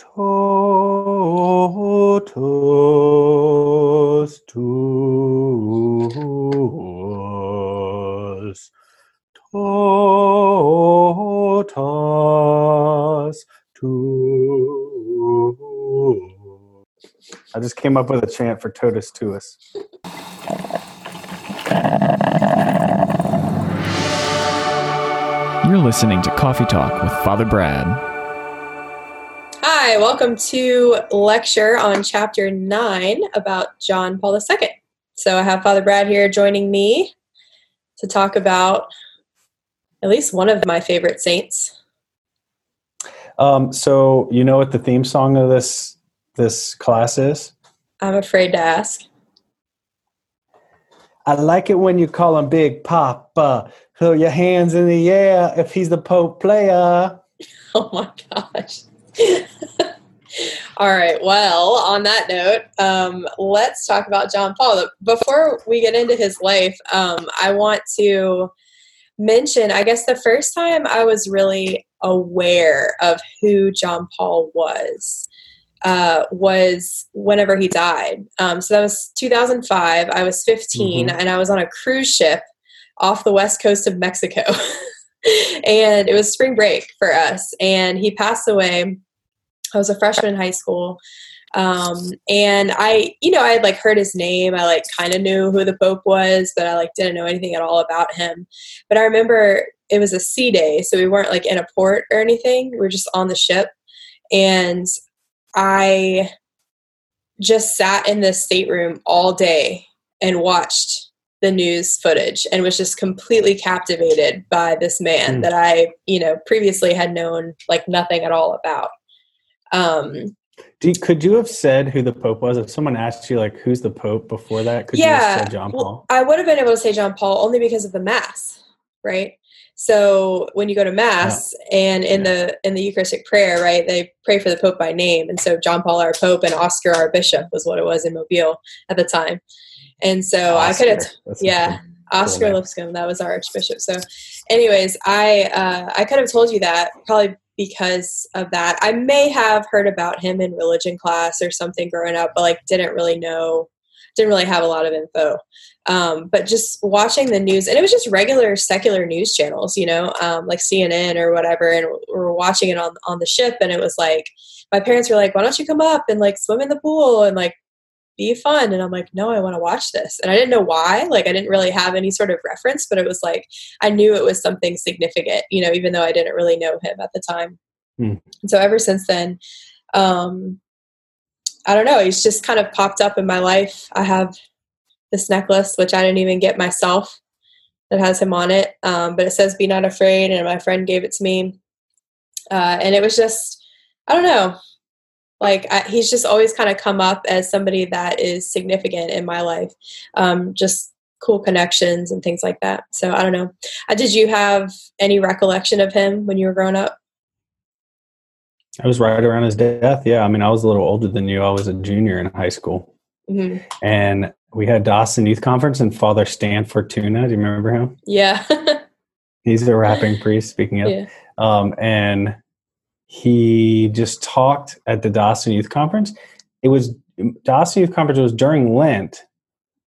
totus tuus totus tuus I just came up with a chant for totus tuus. You're listening to Coffee Talk with Father Brad. Hi, welcome to lecture on chapter 9 about John Paul II. So I have Father Brad here joining me to talk about at least one of my favorite saints. Um, so you know what the theme song of this this class is? I'm afraid to ask. I like it when you call him Big Papa. Throw your hands in the air if he's the Pope player. Oh my gosh. All right. Well, on that note, um, let's talk about John Paul. Before we get into his life, um, I want to mention I guess the first time I was really aware of who John Paul was uh, was whenever he died. Um, so that was 2005. I was 15 mm-hmm. and I was on a cruise ship off the west coast of Mexico. and it was spring break for us. And he passed away. I was a freshman in high school. Um, and I, you know, I had like heard his name. I like kind of knew who the Pope was, but I like didn't know anything at all about him. But I remember it was a sea day, so we weren't like in a port or anything. We were just on the ship. And I just sat in the stateroom all day and watched the news footage and was just completely captivated by this man mm. that I, you know, previously had known like nothing at all about. Um, you, could you have said who the Pope was if someone asked you like who's the Pope before that? Could yeah, you have said John Paul? Well, I would have been able to say John Paul only because of the mass, right? So when you go to mass yeah. and in yeah. the in the Eucharistic prayer, right, they pray for the Pope by name, and so John Paul our Pope and Oscar our Bishop was what it was in Mobile at the time. And so Oscar. I could have, yeah, Oscar cool Lipscomb, that was our Archbishop. So, anyways, I uh, I could have told you that probably because of that. I may have heard about him in religion class or something growing up, but like didn't really know didn't really have a lot of info. Um, but just watching the news, and it was just regular secular news channels, you know, um, like CNN or whatever, and we were watching it on on the ship, and it was like my parents were like, "Why don't you come up and like swim in the pool and like be fun?" And I'm like, "No, I want to watch this," and I didn't know why. Like, I didn't really have any sort of reference, but it was like I knew it was something significant, you know, even though I didn't really know him at the time. Mm. so ever since then, um, I don't know, he's just kind of popped up in my life. I have this necklace, which I didn't even get myself, that has him on it. Um, but it says, Be not afraid. And my friend gave it to me. Uh, and it was just, I don't know, like I, he's just always kind of come up as somebody that is significant in my life. Um, just cool connections and things like that. So I don't know. Uh, did you have any recollection of him when you were growing up? I was right around his death. Yeah. I mean, I was a little older than you. I was a junior in high school. Mm-hmm. And we had Dawson Youth Conference and Father Stan Fortuna. Do you remember him? Yeah. He's a rapping priest, speaking of. Yeah. Um, and he just talked at the Dawson Youth Conference. It was Dawson Youth Conference was during Lent,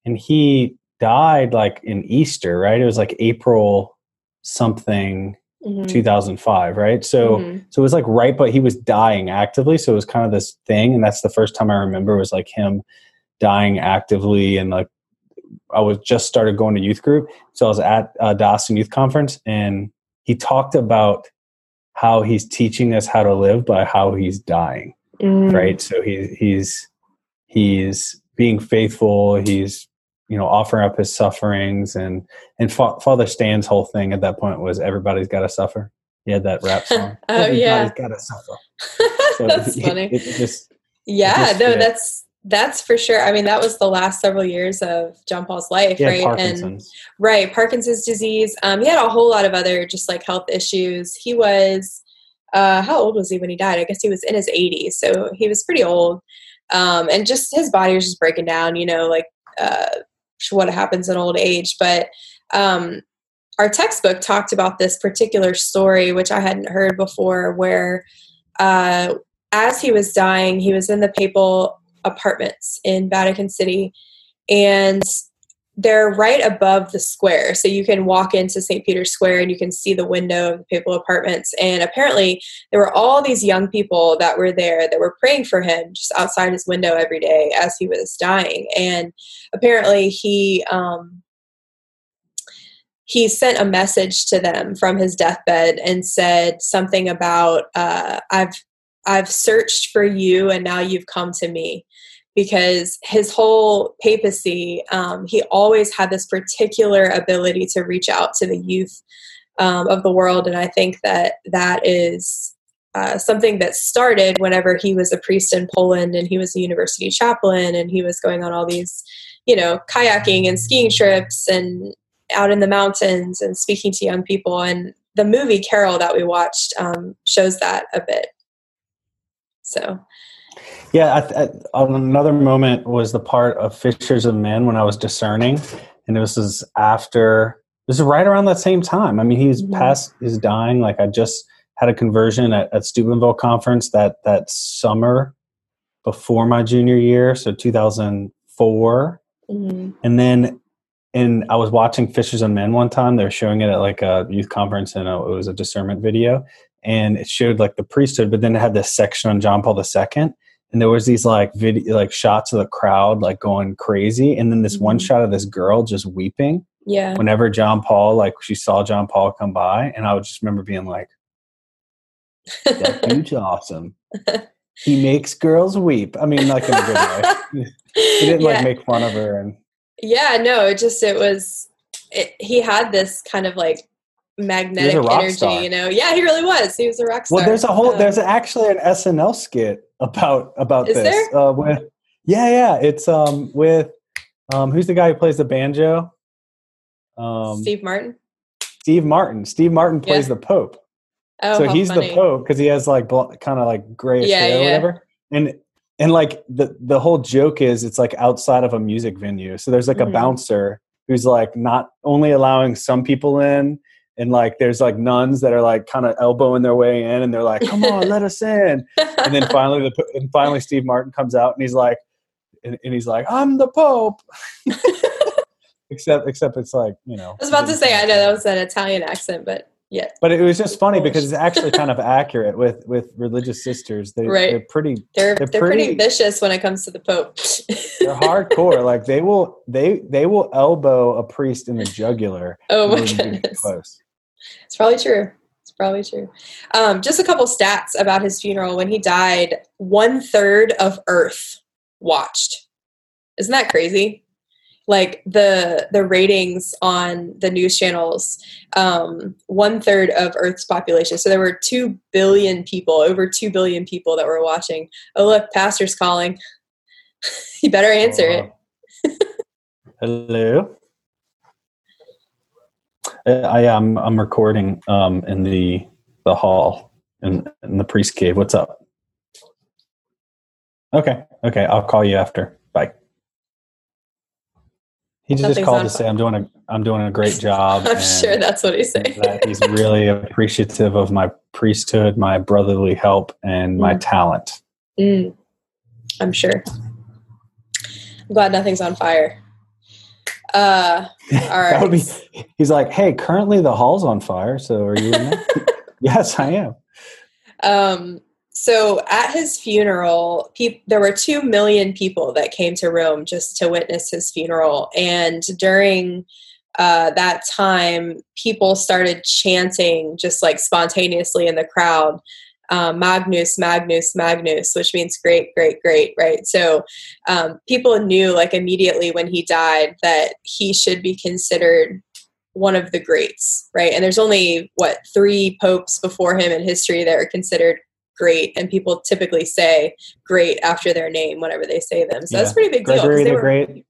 and he died like in Easter, right? It was like April something mm-hmm. 2005 right so mm-hmm. so it was like right but he was dying actively so it was kind of this thing and that's the first time i remember was like him dying actively and like i was just started going to youth group so i was at uh, dawson youth conference and he talked about how he's teaching us how to live by how he's dying mm. right? So he, he's he's being faithful. He's you know offering up his sufferings. And and Fa- father stan's whole thing at that point was everybody's got to suffer. He had that rap song. Oh everybody's yeah. Got to suffer. So that's funny. it, it just, yeah just, no yeah. that's that's for sure. I mean that was the last several years of john paul's life right? And right parkinson's disease. Um, he had a whole lot of other just like health issues. He was uh, how old was he when he died? I guess he was in his 80s so he was pretty old. Um, and just his body was just breaking down you know like uh, what happens in old age. But um, our textbook talked about this particular story, which I hadn't heard before, where uh, as he was dying, he was in the papal apartments in Vatican City, and they're right above the square. So you can walk into St. Peter's Square and you can see the window of the papal apartments. And apparently, there were all these young people that were there that were praying for him just outside his window every day as he was dying. And apparently, he. Um, he sent a message to them from his deathbed and said something about uh, I've I've searched for you and now you've come to me because his whole papacy, um, he always had this particular ability to reach out to the youth um, of the world. And I think that that is uh, something that started whenever he was a priest in Poland and he was a university chaplain and he was going on all these, you know, kayaking and skiing trips and out in the mountains and speaking to young people. And the movie Karol that we watched um, shows that a bit. So yeah, I, I, another moment was the part of Fishers of Men when I was discerning, and this was after. This is right around that same time. I mean, he's mm-hmm. past his dying. Like I just had a conversion at, at Steubenville conference that that summer before my junior year, so 2004, mm-hmm. and then and I was watching Fishers of Men one time. They were showing it at like a youth conference, and it was a discernment video, and it showed like the priesthood, but then it had this section on John Paul II and there was these like video like shots of the crowd like going crazy and then this mm-hmm. one shot of this girl just weeping yeah whenever john paul like she saw john paul come by and i would just remember being like that dude's awesome he makes girls weep i mean like in a good way he didn't yeah. like make fun of her and yeah no it just it was it, he had this kind of like magnetic energy star. you know yeah he really was he was a rock star well there's a whole um, there's actually an snl skit about about Is this. Uh, with, yeah, yeah, it's um with um who's the guy who plays the banjo? Um, Steve Martin. Steve Martin. Steve Martin plays yeah. the Pope. Oh, so he's funny. the Pope because he has like bl- kind of like grayish yeah, hair yeah. or whatever. And and like the the whole joke is it's like outside of a music venue. So there's like mm-hmm. a bouncer who's like not only allowing some people in and like there's like nuns that are like kind of elbowing their way in and they're like come on let us in. And then finally the and finally steve martin comes out and he's like and, and he's like i'm the pope. Except except it's like you know i was about to say i know that was an italian accent but yeah but it was just funny because it's actually kind of accurate with with religious sisters they, right. they're pretty they're, they're, they're pretty, pretty, vicious when it comes to the pope they're hardcore like they will they they will elbow a priest in the jugular oh my goodness close it's probably true. It's probably true. Um, just a couple stats about his funeral. When he died, one third of Earth watched. Isn't that crazy? Like the the ratings on the news channels, um, one third of Earth's population. So there were two billion people, over two billion people that were watching. Oh look, pastor's calling. you better answer it. Hello. I am. I'm recording um, in the the hall in, in the priest cave. What's up? Okay. Okay. I'll call you after. He just, called to say I'm doing a I'm doing a great job. I'm sure that's what he's saying. he's really appreciative of my priesthood, my brotherly help, and my mm. talent. Mm. I'm sure. I'm glad nothing's on fire. Uh, all right. be, he's like, hey, currently the hall's on fire. So are you in yes, I am. Um, so at his funeral, pe- there were 2 million people that came to Rome just to witness his funeral. And during uh, that time, people started chanting just like spontaneously in the crowd um, Magnus, Magnus, Magnus, which means great, great, great, right? So um, people knew like immediately when he died that he should be considered one of the greats, right? And there's only what three popes before him in history that are considered great, and people typically say great after their name whenever they say them. So yeah. that's a pretty big Gregory deal. The great.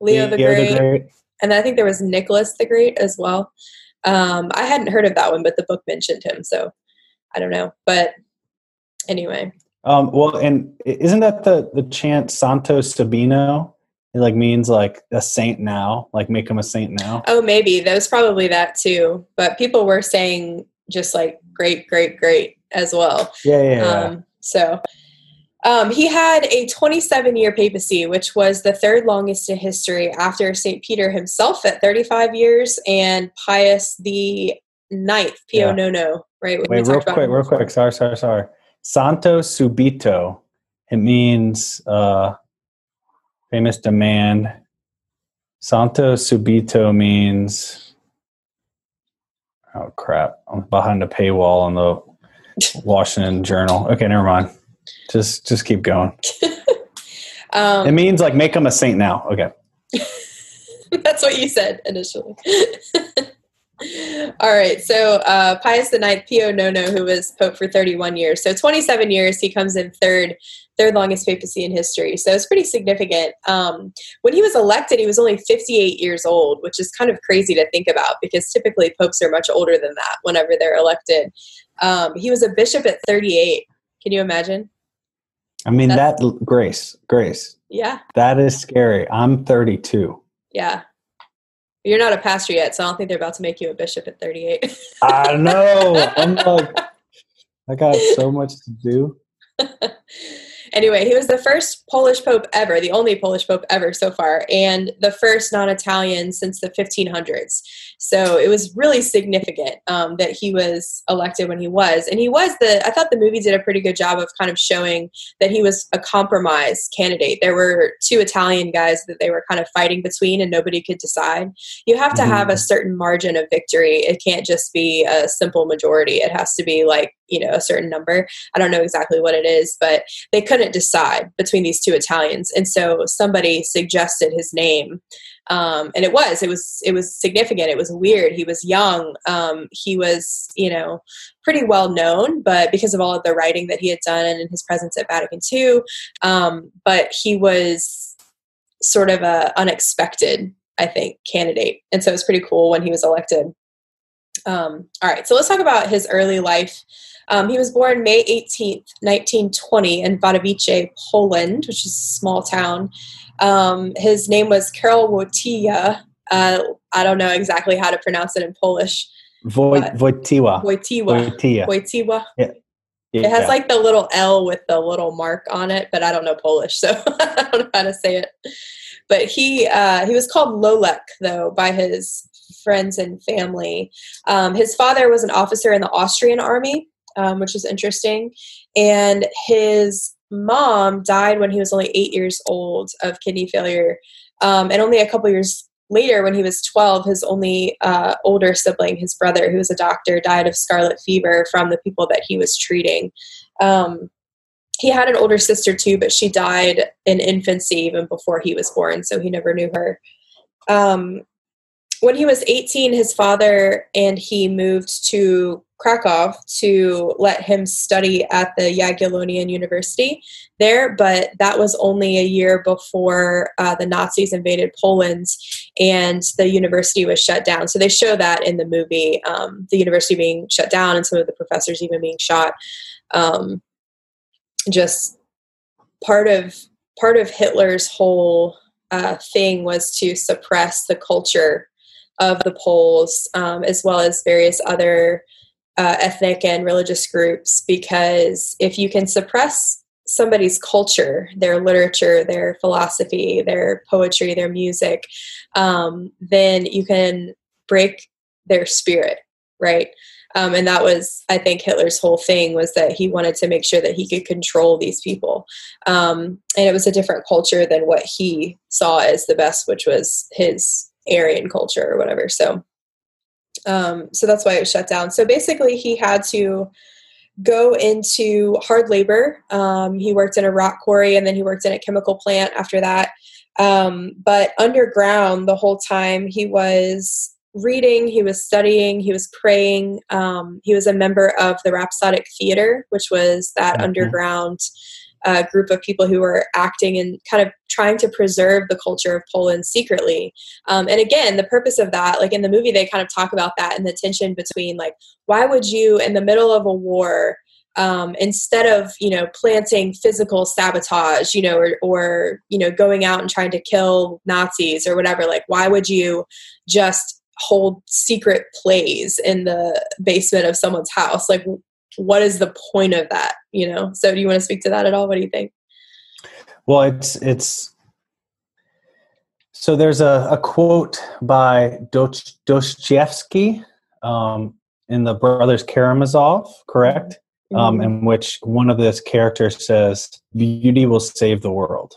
Leo, the, great. the Great, and I think there was Nicholas the Great as well. Um, I hadn't heard of that one, but the book mentioned him, so I don't know. But anyway. Um, well, and isn't that the the chant Santo Subito? It like means like a saint now, like make him a saint now. Oh, maybe that was probably that too. But people were saying just like great, great, great as well. Yeah, yeah. Um, so Um, he had a 27 year papacy, which was the third longest in history after St. Peter himself at 35 years and Pius the ninth, Pio yeah. Nono, right? Wait, real quick, real quick. Sorry, sorry, sorry. Santo Subito. It means uh, famous demand. Santo Subito means. Oh crap! I'm behind a paywall on the Washington Journal. Okay, never mind. Just just keep going. um, it means like make him a saint now. Okay. That's what you said initially. All right. So uh, Pius IX, Pio Nono, who was pope for 31 years. So 27 years, he comes in third, third longest papacy in history. So it's pretty significant. Um, when he was elected, he was only 58 years old, which is kind of crazy to think about because typically popes are much older than that whenever they're elected. Um, he was a bishop at 38. Can you imagine? I mean, That's, that, Grace, Grace. Yeah. That is scary. I'm 32. Yeah. You're not a pastor yet, so I don't think they're about to make you a bishop at 38. I know. I'm like, I got so much to do. anyway, he was the first Polish pope ever, the only Polish pope ever so far, and the first non Italian since the 1500s. So it was really significant um, that he was elected when he was. And he was the, I thought the movie did a pretty good job of kind of showing that he was a compromise candidate. There were two Italian guys that they were kind of fighting between and nobody could decide. You have to mm-hmm. have a certain margin of victory. It can't just be a simple majority, it has to be like, you know, a certain number. I don't know exactly what it is, but they couldn't decide between these two Italians. And so somebody suggested his name um, and it was it was it was significant. It was weird. He was young. Um, he was you know pretty well known but because of all of the writing that he had done and his presence at vatican ii um, but he was sort of a unexpected i think candidate. And so it was pretty cool when he was elected. Um, all right so let's talk about his early life um, he was born May 18th, 1920, in Wadowice, Poland, which is a small town. Um, his name was Karol Wojtyła. Uh, I don't know exactly how to pronounce it in Polish. Wojtyła. Wojtyła. Wojtyła. Wojtyła. Yeah. Yeah. It has like the little L with the little mark on it, but I don't know Polish, so I don't know how to say it. But he uh, he was called Lolek though by his friends and family. Um, his father was an officer in the Austrian army, um, which is interesting, and his mom died when he was only eight years old of kidney failure. Um, and only a couple years later, when he was 12, his only uh, older sibling, his brother, who was a doctor, died of scarlet fever from the people that he was treating. Um, he had an older sister too, but she died in infancy even before he was born, so he never knew her. Um, when he was 18, his father and he moved to Krakow to let him study at the Jagiellonian University there, but that was only a year before uh, the Nazis invaded Poland and the university was shut down. So they show that in the movie, um, the university being shut down and some of the professors even being shot. Um, just part of part of Hitler's whole uh, thing was to suppress the culture of the Poles, um, as well as various other uh, ethnic and religious groups because if you can suppress somebody's culture, their literature, their philosophy, their poetry, their music, um, then you can break their spirit, right? Um, and that was, I think, Hitler's whole thing was that he wanted to make sure that he could control these people. Um, and it was a different culture than what he saw as the best, which was his Aryan culture or whatever. So um, so that's why it was shut down. So basically, he had to go into hard labor. Um, he worked in a rock quarry and then he worked in a chemical plant after that. Um, but underground, the whole time, he was reading, he was studying, he was praying. Um, he was a member of the Rhapsodic Theater, which was that mm-hmm. underground uh, group of people who were acting and kind of trying to preserve the culture of Poland secretly. Um, and again, the purpose of that, like in the movie, they kind of talk about that and the tension between, like, why would you, in the middle of a war, um, instead of you know planting physical sabotage you know or, or you know going out and trying to kill nazis or whatever like why would you just hold secret plays in the basement of someone's house like what is the point of that you know so do you want to speak to that at all what do you think Well, it's it's so there's a, a quote by Dostoevsky um, in the Brothers Karamazov, correct? Um, mm-hmm. Um, in which one of this characters says, "Beauty will save the world."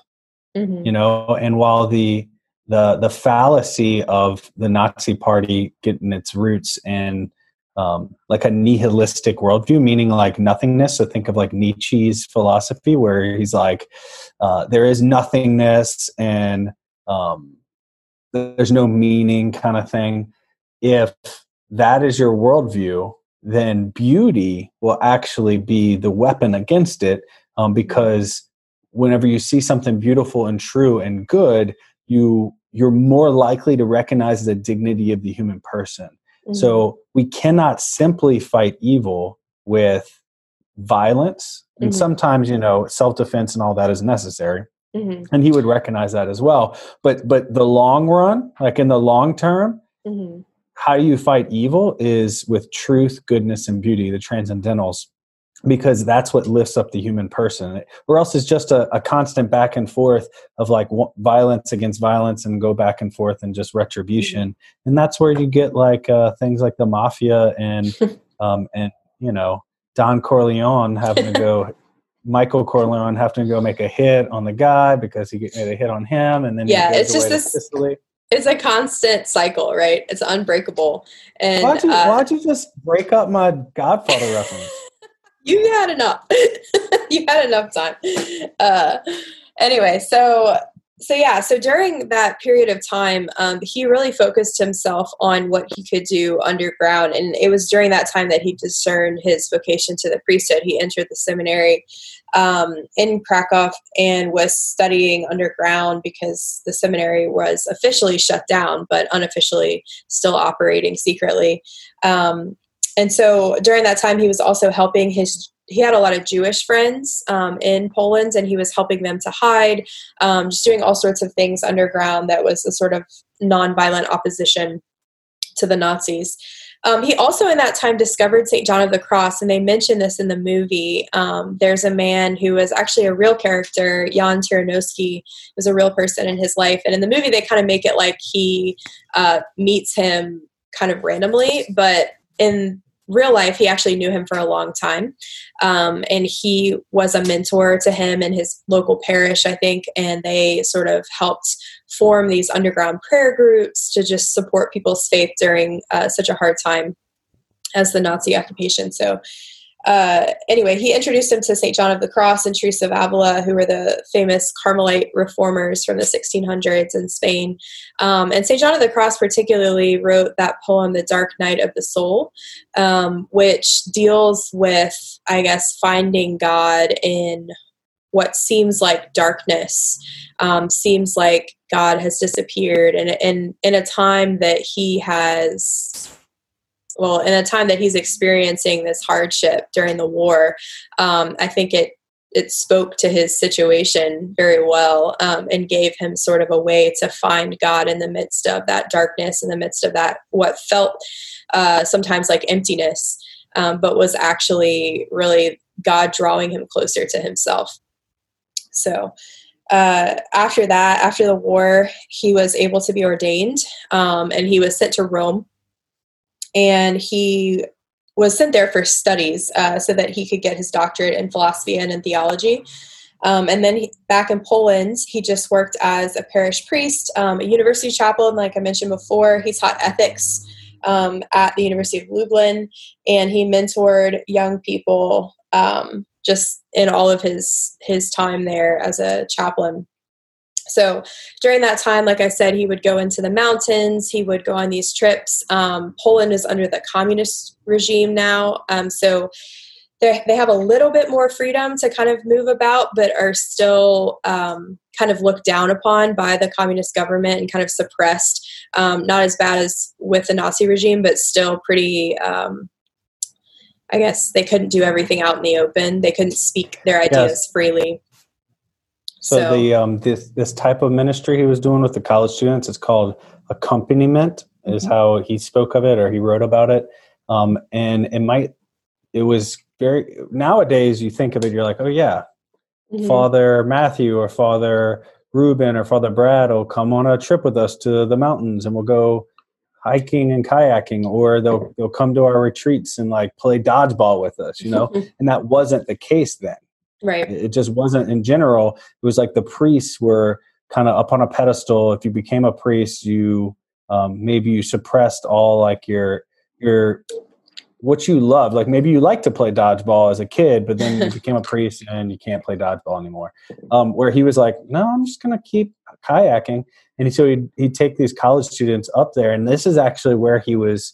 Mm-hmm. You know, and while the the the fallacy of the Nazi Party getting its roots in um, like a nihilistic worldview, meaning like nothingness. So think of like Nietzsche's philosophy, where he's like, uh, there is nothingness and um, there's no meaning kind of thing. If that is your worldview, then beauty will actually be the weapon against it um, because whenever you see something beautiful and true and good, you you're more likely to recognize the dignity of the human person. Mm-hmm. So we cannot simply fight evil with violence. And mm-hmm. sometimes, you know, self-defense and all that is necessary. Mm-hmm. And he would recognize that as well. But but the long run, like in the long term, mm-hmm. how do you fight evil is with truth, goodness, and beauty, the transcendentals, because that's what lifts up the human person. Or else it's just a, a constant back and forth of like w- violence against violence and go back and forth and just retribution. Mm-hmm. And that's where you get like uh, things like the mafia and um, and you know Don Corleone having to go Michael Corleone having to go make a hit on the guy because he made a hit on him, and then yeah, it's just this. It's a constant cycle, right? It's unbreakable. And why'd you, uh, why'd you just break up my Godfather reference? You had enough. you had enough time. Uh, anyway, so so yeah so during that period of time um, he really focused himself on what he could do underground and it was during that time that he discerned his vocation to the priesthood he entered the seminary um, in krakow and was studying underground because the seminary was officially shut down but unofficially still operating secretly um, and so during that time he was also helping his he had a lot of Jewish friends um, in Poland, and he was helping them to hide, um, just doing all sorts of things underground that was a sort of nonviolent opposition to the Nazis. Um, he also, in that time, discovered St. John of the Cross, and they mention this in the movie. Um, there's a man who was actually a real character, Jan Tyranowski, was a real person in his life. And in the movie, they kind of make it like he uh, meets him kind of randomly, but in real life, he actually knew him for a long time. Um, and he was a mentor to him in his local parish, I think, and they sort of helped form these underground prayer groups to just support people's faith during uh, such a hard time as the Nazi occupation. So uh, anyway, he introduced him to St. John of the Cross and Teresa of Avila, who were the famous Carmelite reformers from the 1600s in Spain. Um, and St. John of the Cross, particularly, wrote that poem, The Dark Night of the Soul, um, which deals with, I guess, finding God in what seems like darkness, um, seems like God has disappeared, and in a time that he has well, in a time that he's experiencing this hardship during the war, um, I think it it spoke to his situation very well um, and gave him sort of a way to find God in the midst of that darkness, in the midst of that what felt uh, sometimes like emptiness, um, but was actually really God drawing him closer to Himself. So. Uh, after that, after the war, he was able to be ordained um, and he was sent to Rome and he was sent there for studies uh, so that he could get his doctorate in philosophy and in theology. Um, and then he, back in Poland, he just worked as a parish priest, um, a university chaplain, like I mentioned before. He taught ethics um, at the University of Lublin, and he mentored young people um, just in all of his his time there as a chaplain. So during that time, like I said, he would go into the mountains, he would go on these trips. Um, Poland is under the communist regime now. Um, so they have a little bit more freedom to kind of move about, but are still um, kind of looked down upon by the communist government and kind of suppressed. Um, not as bad as with the Nazi regime, but still pretty. Um, I guess they couldn't do everything out in the open. They couldn't speak their ideas yes. freely. So, so the um, this this type of ministry he was doing with the college students is called accompaniment. Is mm-hmm. how he spoke of it or he wrote about it. Um, and it might it was very nowadays you think of it you're like oh yeah mm-hmm. Father Matthew or Father Ruben or Father Brad will come on a trip with us to the mountains and we'll go hiking and kayaking or they'll they'll come to our retreats and like play dodgeball with us you know and that wasn't the case then right. It just wasn't in general it was like the priests were kind of up on a pedestal. If you became a priest you um, maybe you suppressed all like your your what you love like maybe you like to play dodgeball as a kid but then you became a priest and you can't play dodgeball anymore. Um, where he was like no i'm just going to keep kayaking. And so he'd, he'd take these college students up there and this is actually where he was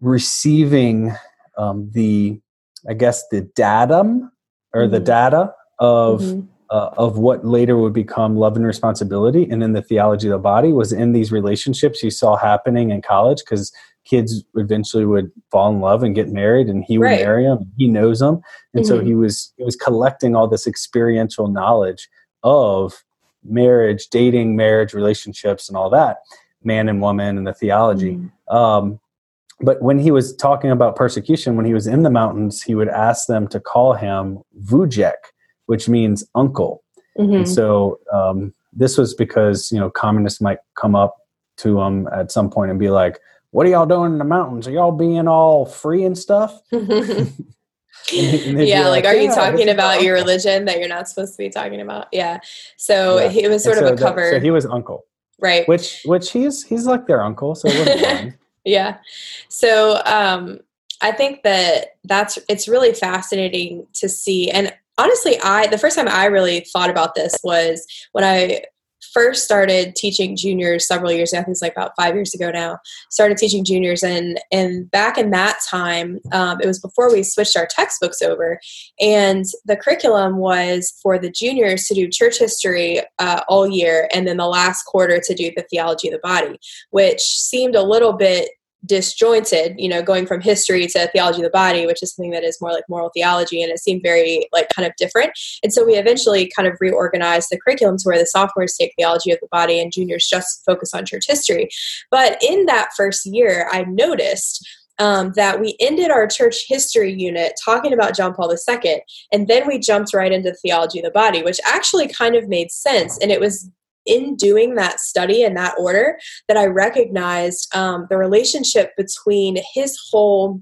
receiving um, the i guess the datum or mm-hmm. the data of mm-hmm. uh, of what later would become love and responsibility and then the theology of the body was in these relationships you saw happening in college because kids eventually would fall in love and get married and he would right. marry them he knows them and mm-hmm. so he was he was collecting all this experiential knowledge of marriage dating marriage relationships and all that man and woman and the theology mm-hmm. um, but when he was talking about persecution when he was in the mountains he would ask them to call him wujek which means uncle mm-hmm. and so um, this was because you know communists might come up to him at some point and be like what are y'all doing in the mountains? Are y'all being all free and stuff? and yeah, like, like, are yeah, you talking about your religion that you're not supposed to be talking about? Yeah. So yeah. he was sort and of so a cover. so he was uncle. Right. Which which he's he's like their uncle, so Yeah. So um I think that that's it's really fascinating to see and honestly I the first time I really thought about this was when I first started teaching juniors several years ago, I think it's like about five years ago now, started teaching juniors. And, and back in that time, um, it was before we switched our textbooks over. And the curriculum was for the juniors to do church history uh, all year, and then the last quarter to do the theology of the body, which seemed a little bit disjointed you know going from history to theology of the body which is something that is more like moral theology and it seemed very like kind of different and so we eventually kind of reorganized the curriculum to where the sophomores take theology of the body and juniors just focus on church history but in that first year i noticed um, that we ended our church history unit talking about John Paul II, and then we jumped right into theology of the body, which actually kind of made sense. And it was in doing that study in that order that I recognized um, the relationship between his whole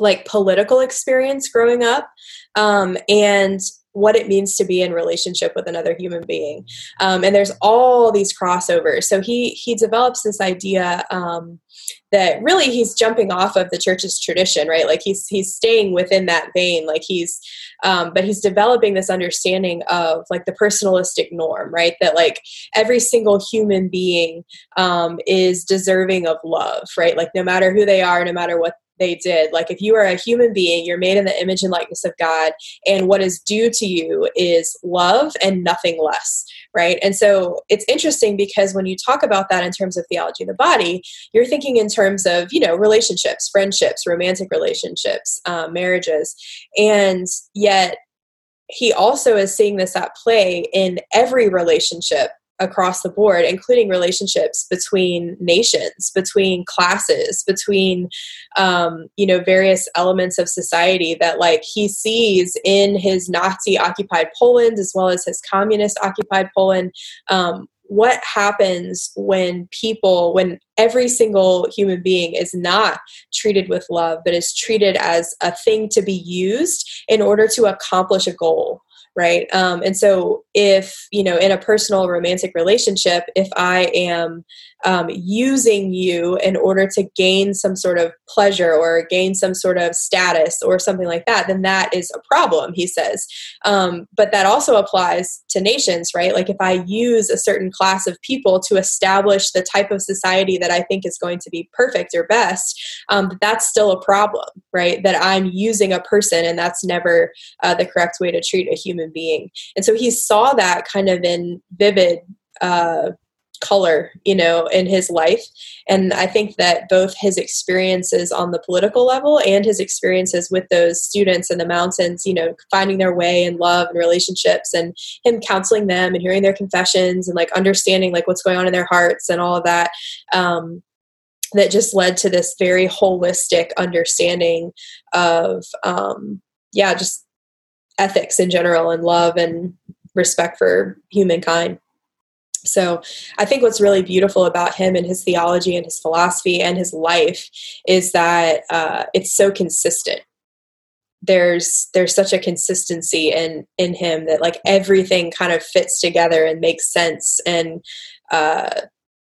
like political experience growing up um, and what it means to be in relationship with another human being. Um, and there's all these crossovers. So he he develops this idea um, that really he's jumping off of the church's tradition right? Like he's he's staying within that vein. Like he's um, but he's developing this understanding of like the personalistic norm right? That like every single human being um, is deserving of love right? Like no matter who they are no matter what they did. Like, if you are a human being, you're made in the image and likeness of God, and what is due to you is love and nothing less, right? And so it's interesting because when you talk about that in terms of theology of the body, you're thinking in terms of, you know, relationships, friendships, romantic relationships, um, marriages, and yet he also is seeing this at play in every relationship across the board, including relationships between nations, between classes, between um, you know various elements of society that like he sees in his Nazi occupied Poland as well as his communist occupied Poland. Um, what happens when people when every single human being is not treated with love but is treated as a thing to be used in order to accomplish a goal right? Um, and so if you know in a personal romantic relationship if i am um, using you in order to gain some sort of pleasure or gain some sort of status or something like that then that is a problem he says. Um, but that also applies to nations right? Like if i use a certain class of people to establish the type of society that i think is going to be perfect or best um, that's still a problem right? That i'm using a person and that's never uh, the correct way to treat a human being and so he saw that kind of in vivid uh, color, you know, in his life. And I think that both his experiences on the political level and his experiences with those students in the mountains, you know, finding their way in love and relationships and him counseling them and hearing their confessions and like understanding like what's going on in their hearts and all of that. Um, that just led to this very holistic understanding of um, yeah just ethics in general and love and respect for humankind. So I think what's really beautiful about him and his theology and his philosophy and his life is that uh, it's so consistent. There's there's such a consistency in in him that like everything kind of fits together and makes sense and uh,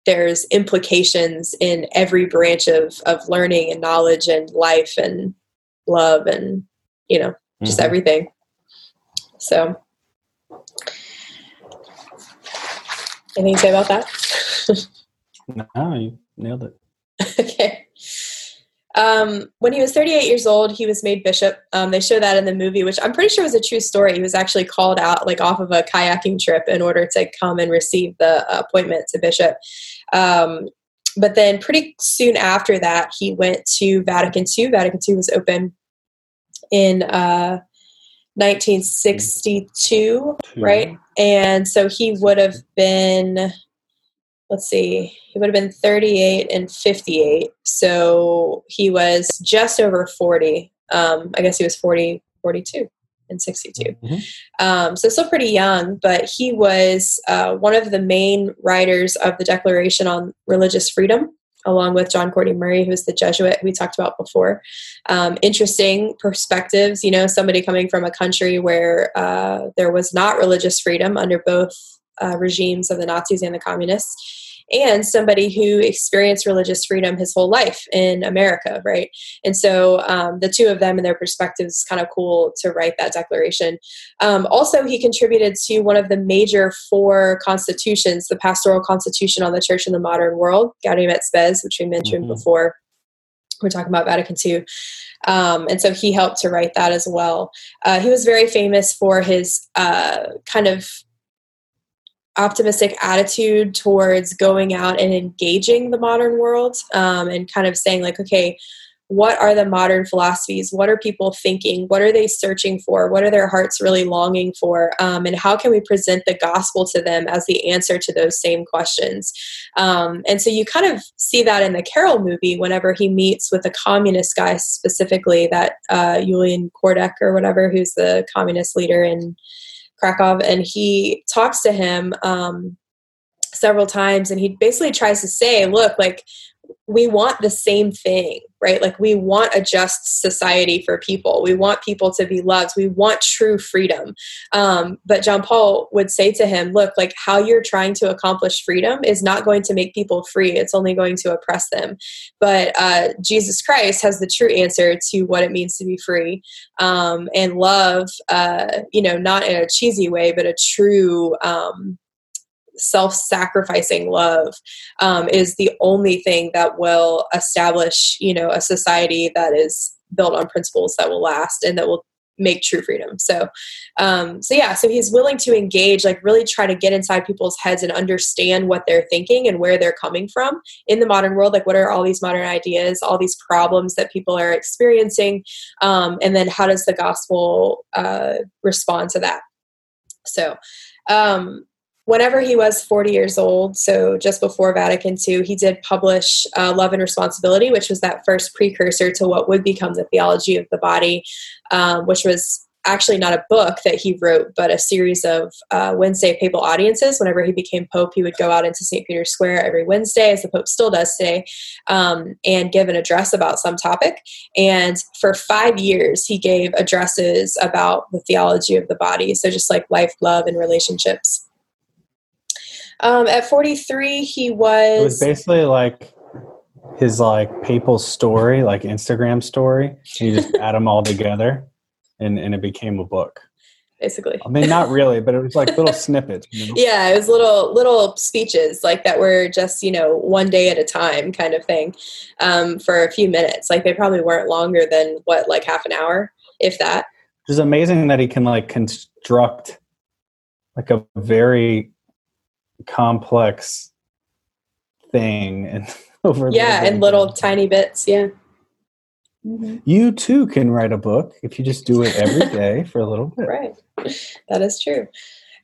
there's implications in every branch of of learning and knowledge and life and love and you know just mm-hmm. everything. So Anything to say about that? no, you nailed it. okay. Um, when he was 38 years old, he was made bishop. Um, they show that in the movie, which I'm pretty sure was a true story. He was actually called out, like off of a kayaking trip, in order to come and receive the appointment to bishop. Um, but then, pretty soon after that, he went to Vatican II. Vatican II was open in uh, 1962, right? And so he would have been, let's see, he would have been 38 and 58. So he was just over 40. Um, I guess he was 40, 42 and 62. Mm-hmm. Um, so still pretty young, but he was uh, one of the main writers of the Declaration on Religious Freedom along with John Courtney Murray, who's the Jesuit we talked about before. Um, interesting perspectives, you know, somebody coming from a country where uh, there was not religious freedom under both uh, regimes of the Nazis and the communists and somebody who experienced religious freedom his whole life in America, right? And so um, the two of them and their perspectives kind of cool to write that declaration. Um, also, he contributed to one of the major four constitutions, the Pastoral Constitution on the Church in the Modern World, Gaudium et Spes, which we mentioned mm-hmm. before. We're talking about Vatican II. Um, and so he helped to write that as well. Uh, he was very famous for his uh, kind of optimistic attitude towards going out and engaging the modern world um, and kind of saying like okay what are the modern philosophies? What are people thinking? What are they searching for? What are their hearts really longing for? Um, and how can we present the gospel to them as the answer to those same questions? Um, and so you kind of see that in the Karol movie whenever he meets with the communist guy specifically that uh, julian kordek or whatever who's the communist leader in Krakow, and he talks to him um, several times, and he basically tries to say, "Look, like we want the same thing, right? Like we want a just society for people. We want people to be loved. We want true freedom. Um, but John Paul would say to him, look, like how you're trying to accomplish freedom is not going to make people free. It's only going to oppress them. But uh, Jesus Christ has the true answer to what it means to be free um, and love, uh, you know, not in a cheesy way, but a true, um, self-sacrificing love um, is the only thing that will establish you know a society that is built on principles that will last and that will make true freedom. So um, so yeah so he's willing to engage like really try to get inside people's heads and understand what they're thinking and where they're coming from in the modern world. Like what are all these modern ideas all these problems that people are experiencing? Um, and then how does the gospel uh, respond to that? So um, whenever he was 40 years old, so just before Vatican II, he did publish uh, Love and Responsibility, which was that first precursor to what would become the theology of the body, um, which was actually not a book that he wrote, but a series of uh, Wednesday papal audiences. Whenever he became Pope, he would go out into St. Peter's Square every Wednesday, as the Pope still does today, um, and give an address about some topic. And for five years, he gave addresses about the theology of the body. So just like life, love, and relationships. Um, at 43, he was. It was basically like his like papal story, like Instagram story. You just add them all together, and and it became a book. Basically, I mean, not really, but it was like little snippets. You know? Yeah, it was little little speeches like that were just you know one day at a time kind of thing, um, for a few minutes. Like they probably weren't longer than what like half an hour, if that. It's amazing that he can like construct like a very complex thing and over yeah and little tiny bits yeah mm-hmm. you too can write a book if you just do it every day for a little bit right that is true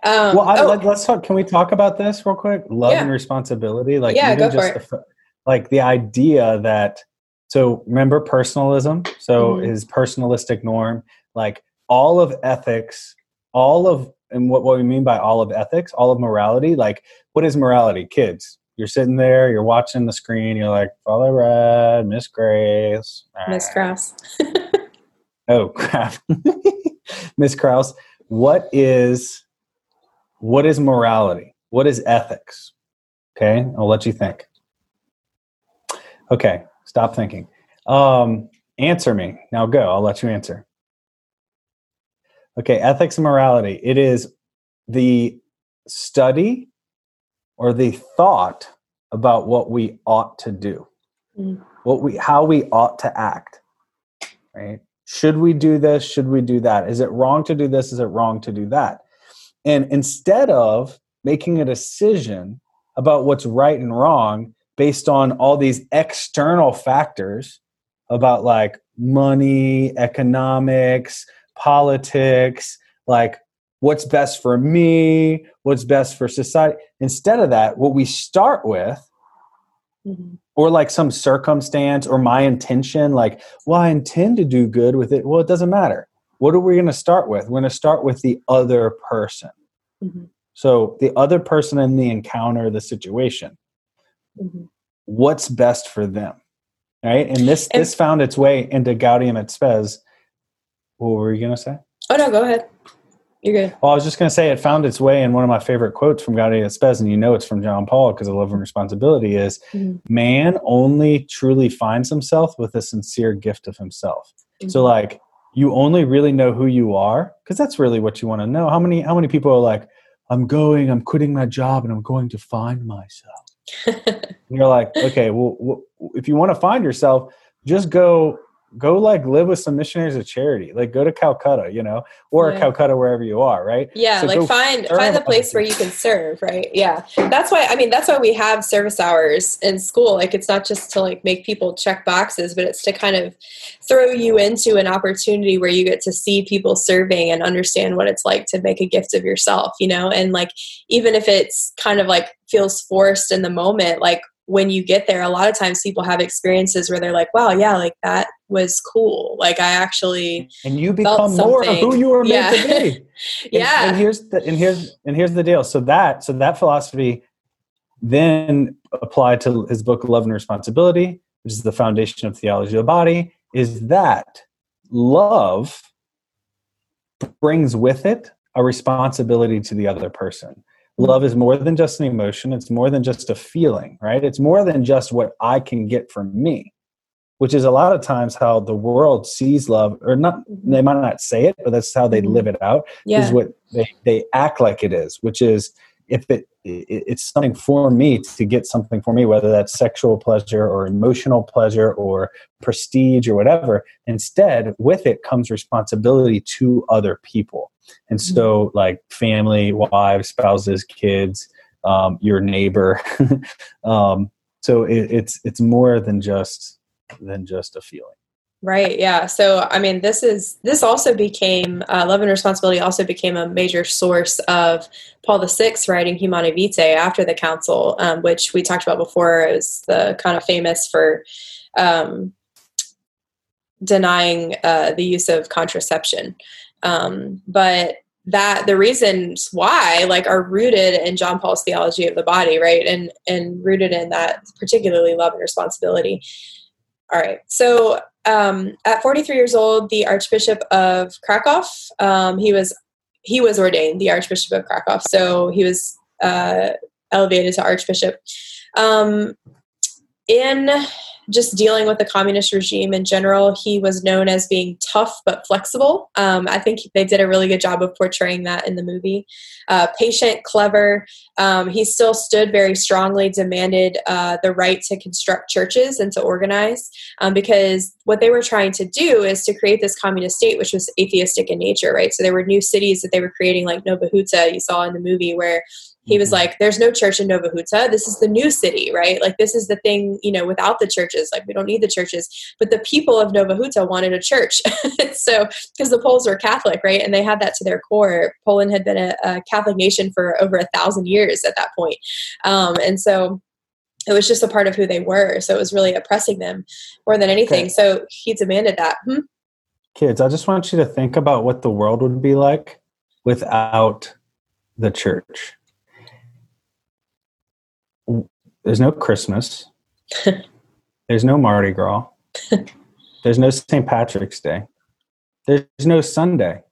um, well I, oh. let, us talk can we talk about this real quick love yeah. and responsibility like yeah, go for it. The, like the idea that so remember personalism so mm-hmm. his personalistic norm like all of ethics, all of and what, what we mean by all of ethics, all of morality, like what is morality? Kids, you're sitting there, you're watching the screen, you're like, Father Red, Miss Grace. Miss Krause. oh crap. Miss Krause, what is what is morality? What is ethics? Okay, I'll let you think. Okay, stop thinking. Um, answer me. Now go, I'll let you answer. Okay, ethics and morality. It is the study or the thought about what we ought to do. Mm. What we how we ought to act. Right? Should we do this? Should we do that? Is it wrong to do this? Is it wrong to do that? And instead of making a decision about what's right and wrong based on all these external factors about like money, economics, politics, like what's best for me, what's best for society. Instead of that, what we start with, mm-hmm. or like some circumstance or my intention, like, well, I intend to do good with it. Well, it doesn't matter. What are we going to start with? We're going to start with the other person. Mm-hmm. So the other person in the encounter, the situation. Mm-hmm. What's best for them? Right. And this and, this found its way into Gaudium et Spes what were you going to say? Oh, no, go ahead. You're good. Well, I was just going to say it found its way in one of my favorite quotes from Gaudium et Spes, and you know it's from John Paul because of love and responsibility is mm-hmm. man only truly finds himself with a sincere gift of himself. Mm-hmm. So like you only really know who you are because that's really what you want to know. How many how many people are like, I'm going, I'm quitting my job, and I'm going to find myself. and you're like, okay, well, if you want to find yourself, just go go like live with some missionaries of charity. Like go to calcutta you know or yeah. calcutta wherever you are right? Yeah so like find find the place where you can serve right? Yeah. That's why i mean that's why we have service hours in school. Like it's not just to like make people check boxes but it's to kind of throw you into an opportunity where you get to see people serving and understand what it's like to make a gift of yourself you know? And like even if it's kind of like feels forced in the moment like when you get there, a lot of times people have experiences where they're like, wow, yeah, like that was cool. Like I actually And you become more of who you were meant yeah. to be. yeah. And, and, here's the and here's and here's the deal. So that so that philosophy then applied to his book Love and Responsibility, which is the foundation of theology of the body, is that love brings with it a responsibility to the other person love is more than just an emotion it's more than just a feeling right it's more than just what i can get from me which is a lot of times how the world sees love or not they might not say it but that's how they mm-hmm. live it out yeah. is what they, they act like it is which is if it, it, it's something for me to get something for me whether that's sexual pleasure or emotional pleasure or prestige or whatever instead with it comes responsibility to other people and mm-hmm. so, like family, wives, spouses, kids, um, your neighbor. um, so it, it's it's more than just than just a feeling. Right. Yeah. So, I mean, this is this also became uh, love and responsibility also became a major source of Paul VI writing Humanae Vitae after the council, um, which we talked about before. It was the kind of famous for um, denying uh, the use of contraception. Um, but that the reasons why like are rooted in John Paul's theology of the body, right? And and rooted in that particularly love and responsibility. All right. So um, at 43 years old, the Archbishop of Krakow, um, he was he was ordained the Archbishop of Krakow. So he was uh, elevated to Archbishop. Um, in just dealing with the communist regime in general, he was known as being tough but flexible. Um, I think they did a really good job of portraying that in the movie. Uh, patient, clever. Um, he still stood very strongly, demanded uh, the right to construct churches and to organize um, because what they were trying to do is to create this communist state, which was atheistic in nature, right? So there were new cities that they were creating, like Nova Huta, you saw in the movie, where he was mm-hmm. like there's no church in nova huta. This is the new city right? Like this is the thing you know without the churches. Like we don't need the churches. But the people of nova huta wanted a church. So because the poles were catholic right? And they had that to their core. Poland had been a, a catholic nation for over a thousand years at that point. Um, and so it was just a part of who they were. So it was really oppressing them more than anything. Okay. so he demanded that. Hmm? kids, I just want you to think about what the world would be like without the church. There's no Christmas. There's no Mardi Gras. There's no St. Patrick's Day. There's no Sunday.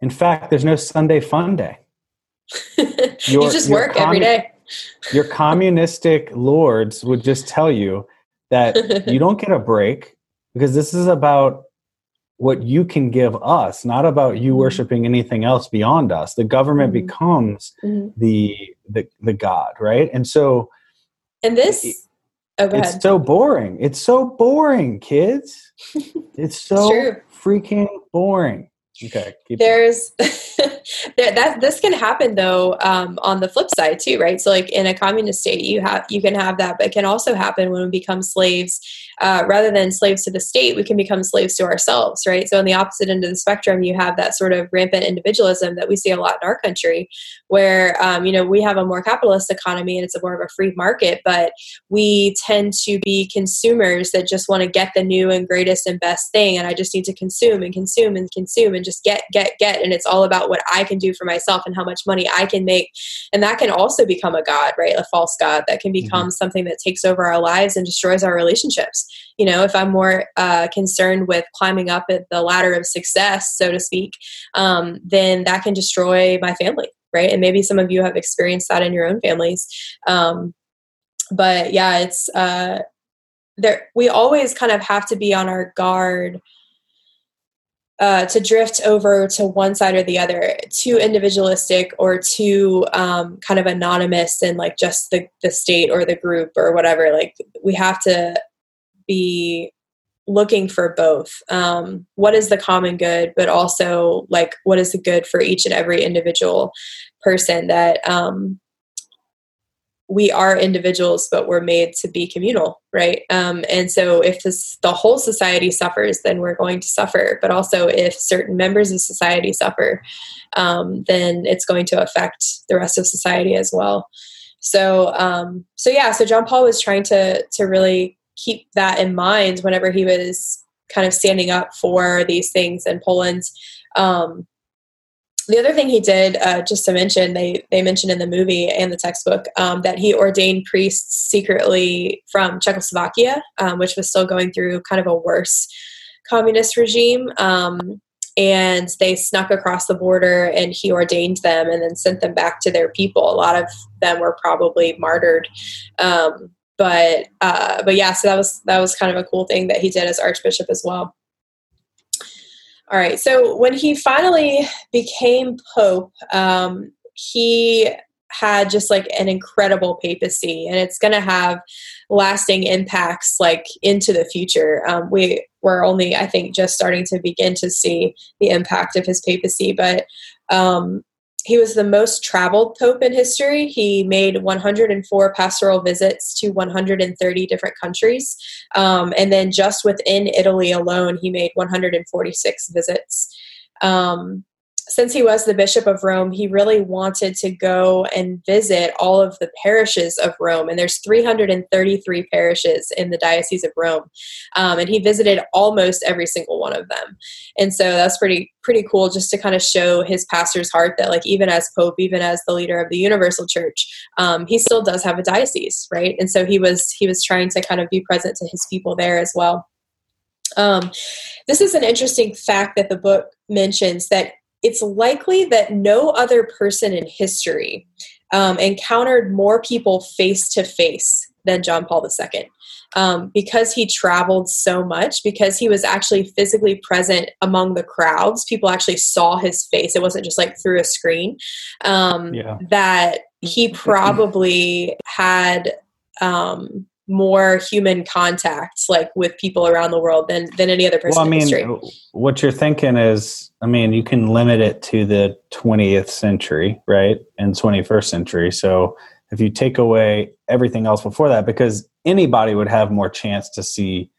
In fact, there's no Sunday fun day. Your, you just work commun- every day. your communistic lords would just tell you that you don't get a break because this is about what you can give us, not about you mm-hmm. worshiping anything else beyond us. The government mm-hmm. becomes mm-hmm. the the the God, right? And so And this oh, it's so boring. It's so boring, kids. it's so it's freaking boring. Okay. There's that this can happen though um, on the flip side too, right? So like in a communist state, you have you can have that, but it can also happen when we become slaves. Uh, rather than slaves to the state, we can become slaves to ourselves, right? So on the opposite end of the spectrum, you have that sort of rampant individualism that we see a lot in our country, where um, you know we have a more capitalist economy and it's a more of a free market, but we tend to be consumers that just want to get the new and greatest and best thing, and I just need to consume and consume and consume and just get, get, get. And it's all about what I can do for myself and how much money I can make. And that can also become a God, right? A false God that can become mm-hmm. something that takes over our lives and destroys our relationships. You know, if I'm more uh, concerned with climbing up at the ladder of success, so to speak, um, then that can destroy my family, right? And maybe some of you have experienced that in your own families. Um, but yeah, it's, uh, there, we always kind of have to be on our guard uh, to drift over to one side or the other, too individualistic or too um, kind of anonymous and like just the, the state or the group or whatever. Like we have to be looking for both. Um, what is the common good, but also like what is the good for each and every individual person that um, we are individuals, but we're made to be communal, right? Um, and so, if this, the whole society suffers, then we're going to suffer. But also, if certain members of society suffer, um, then it's going to affect the rest of society as well. So, um, so yeah. So John Paul was trying to to really keep that in mind whenever he was kind of standing up for these things in Poland. Um, the other thing he did, uh, just to mention, they they mentioned in the movie and the textbook um, that he ordained priests secretly from Czechoslovakia, um, which was still going through kind of a worse communist regime. Um, and they snuck across the border, and he ordained them, and then sent them back to their people. A lot of them were probably martyred um, but uh, but yeah, so that was that was kind of a cool thing that he did as archbishop as well. All right. So when he finally became pope, um, he had just like an incredible papacy, and it's going to have lasting impacts like into the future. Um, we were only, I think, just starting to begin to see the impact of his papacy, but um, he was the most traveled pope in history. He made 104 pastoral visits to 130 different countries. Um, and then just within Italy alone, he made 146 visits. Um, since he was the Bishop of Rome, he really wanted to go and visit all of the parishes of Rome. And there's 333 parishes in the Diocese of Rome. Um, and he visited almost every single one of them. And so that's pretty pretty cool just to kind of show his pastor's heart that like even as Pope, even as the leader of the Universal Church, um, he still does have a diocese, right? And so he was he was trying to kind of be present to his people there as well. Um, this is an interesting fact that the book mentions that it's likely that no other person in history um, encountered more people face to face than John Paul II. Um, because he traveled so much, because he was actually physically present among the crowds, people actually saw his face. It wasn't just like through a screen. Um, yeah. That he probably had um, more human contacts like with people around the world than than any other person well, I mean, history. What you're thinking is, I mean, you can limit it to the 20th century, right, and 21st century. So if you take away everything else before that, because anybody would have more chance to see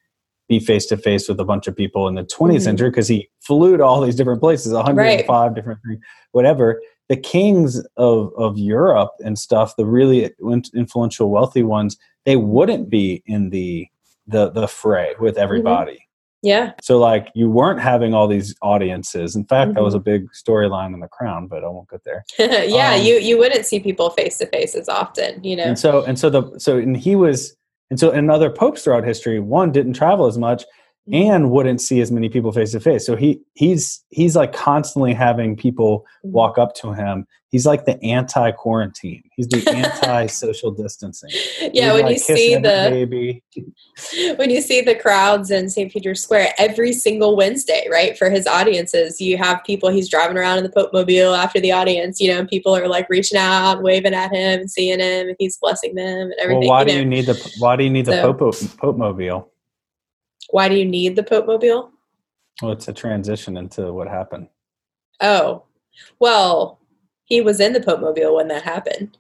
be face to face with a bunch of people in the 20th mm-hmm. century because he flew to all these different places, 105 right. different things, whatever. The kings of, of Europe and stuff, the really influential, wealthy ones, they wouldn't be in the the the fray with mm-hmm. everybody. Yeah. So like you weren't having all these audiences. In fact, mm-hmm. that was a mm-hmm. big storyline in the crown, but I won't get there. yeah, um, you you wouldn't see people face to face as often, you know. And so and so the so and he was and so in other popes throughout history, one didn't travel as much Mm-hmm. And wouldn't see as many people face to face. So he he's he's like constantly having people mm-hmm. walk up to him. He's like the anti quarantine. He's the anti social distancing. Yeah, when like you see the baby. when you see the crowds in St. Peter's Square every single Wednesday, right? For his audiences, you have people he's driving around in the Pope Mobile after the audience, you know, and people are like reaching out, waving at him and seeing him and he's blessing them and everything. Well, why you do know? you need the why do you need the Pope Pope Mobile? Why do you need the Pope Mobile? Well, it's a transition into what happened. Oh, well, he was in the Pope Mobile when that happened.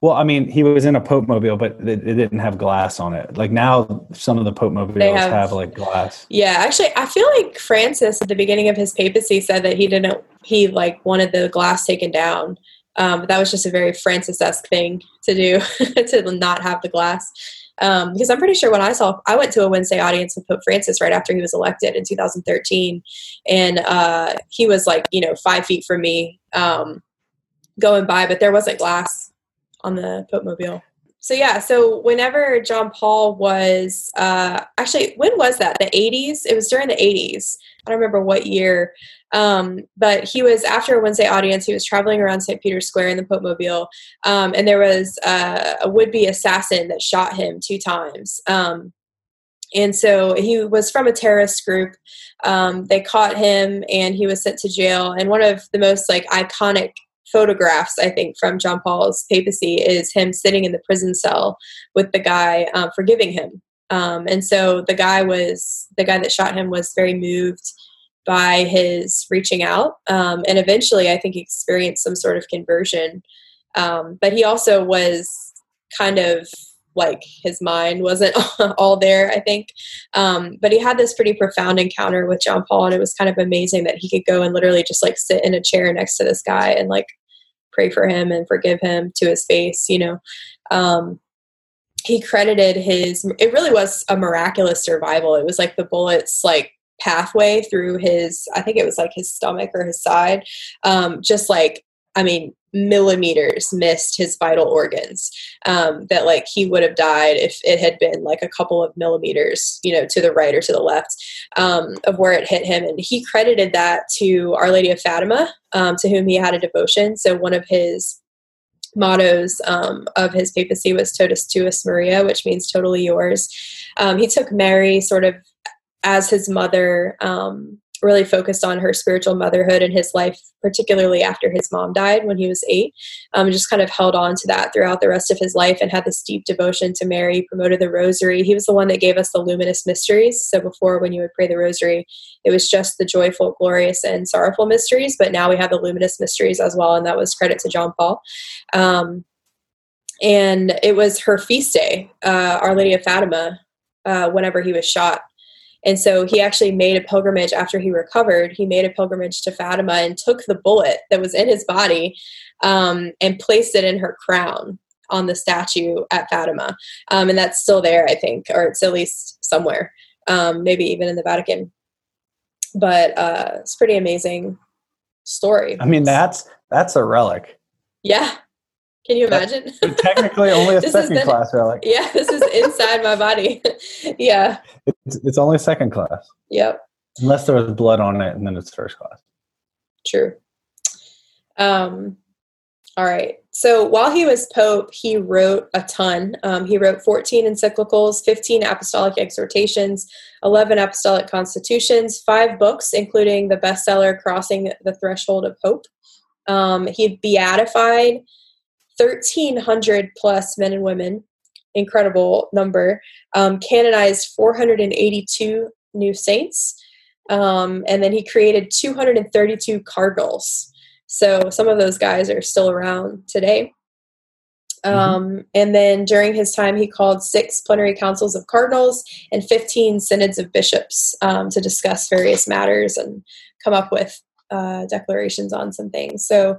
Well, I mean, he was in a Pope Mobile, but it, it didn't have glass on it. Like now, some of the Pope Mobiles have, have, like glass. Yeah, actually, I feel like Francis at the beginning of his papacy said that he didn't. He like wanted the glass taken down. Um, but that was just a very Francis-esque thing to do to not have the glass. Um, because I'm pretty sure when I saw, I went to a Wednesday audience with Pope Francis right after he was elected in 2013, and uh, he was like, you know, five feet from me um, going by, but there wasn't glass on the Pope Mobile. So yeah, so whenever John Paul was uh, actually, when was that? The 80s. It was during the 80s. I don't remember what year. Um, but he was after a Wednesday audience. He was traveling around St. Peter's Square in the Pope Mobile, um, and there was uh, a would-be assassin that shot him two times. Um, and so he was from a terrorist group. Um, they caught him, and he was sent to jail. And one of the most like iconic photographs I think from John Paul's papacy is him sitting in the prison cell with the guy um, forgiving him. Um, and so the guy was the guy that shot him was very moved by his reaching out. Um, and eventually, I think experienced some sort of conversion. Um, but he also was kind of like his mind wasn't all there, I think. Um, but he had this pretty profound encounter with John Paul, and it was kind of amazing that he could go and literally just like sit in a chair next to this guy and like pray for him and forgive him to his face, you know. Um, he credited his, it really was a miraculous survival. It was like the bullets like pathway through his i think it was like his stomach or his side um, just like i mean millimeters missed his vital organs um, that like he would have died if it had been like a couple of millimeters you know to the right or to the left um, of where it hit him. And he credited that to our lady of fatima um, to whom he had a devotion. So one of his mottos um, of his papacy was totus tuus maria which means totally yours. Um, he took mary sort of as his mother um, really focused on her spiritual motherhood in his life, particularly after his mom died when he was eight. Um, just kind of held on to that throughout the rest of his life and had this deep devotion to Mary, promoted the rosary. He was the one that gave us the luminous mysteries. So before, when you would pray the rosary, it was just the joyful, glorious, and sorrowful mysteries. But now we have the luminous mysteries as well, and that was credit to John Paul. Um, and it was her feast day, uh, Our Lady of Fatima, uh, whenever he was shot and so he actually made a pilgrimage after he recovered. He made a pilgrimage to Fatima and took the bullet that was in his body um, and placed it in her crown on the statue at Fatima. Um, and that's still there, I think, or it's at least somewhere, um, maybe even in the Vatican. But uh, it's pretty amazing story. I mean, that's that's a relic. Yeah, can you imagine? technically, only a second been, class relic. Yeah, this is inside my body. yeah. It's, it's only second class. Yep. Unless there was blood on it, and then it's first class. True. Um, all right. So while he was Pope, he wrote a ton. Um, he wrote 14 encyclicals, 15 apostolic exhortations, 11 apostolic constitutions, five books, including the bestseller Crossing the Threshold of Hope. Um, he beatified 1,300 plus men and women, incredible number, um, canonized 482 new saints, um, and then he created 232 cardinals. So some of those guys are still around today. Mm-hmm. Um, and then during his time, he called six plenary councils of cardinals and 15 synods of bishops um, to discuss various matters and come up with uh, declarations on some things. So,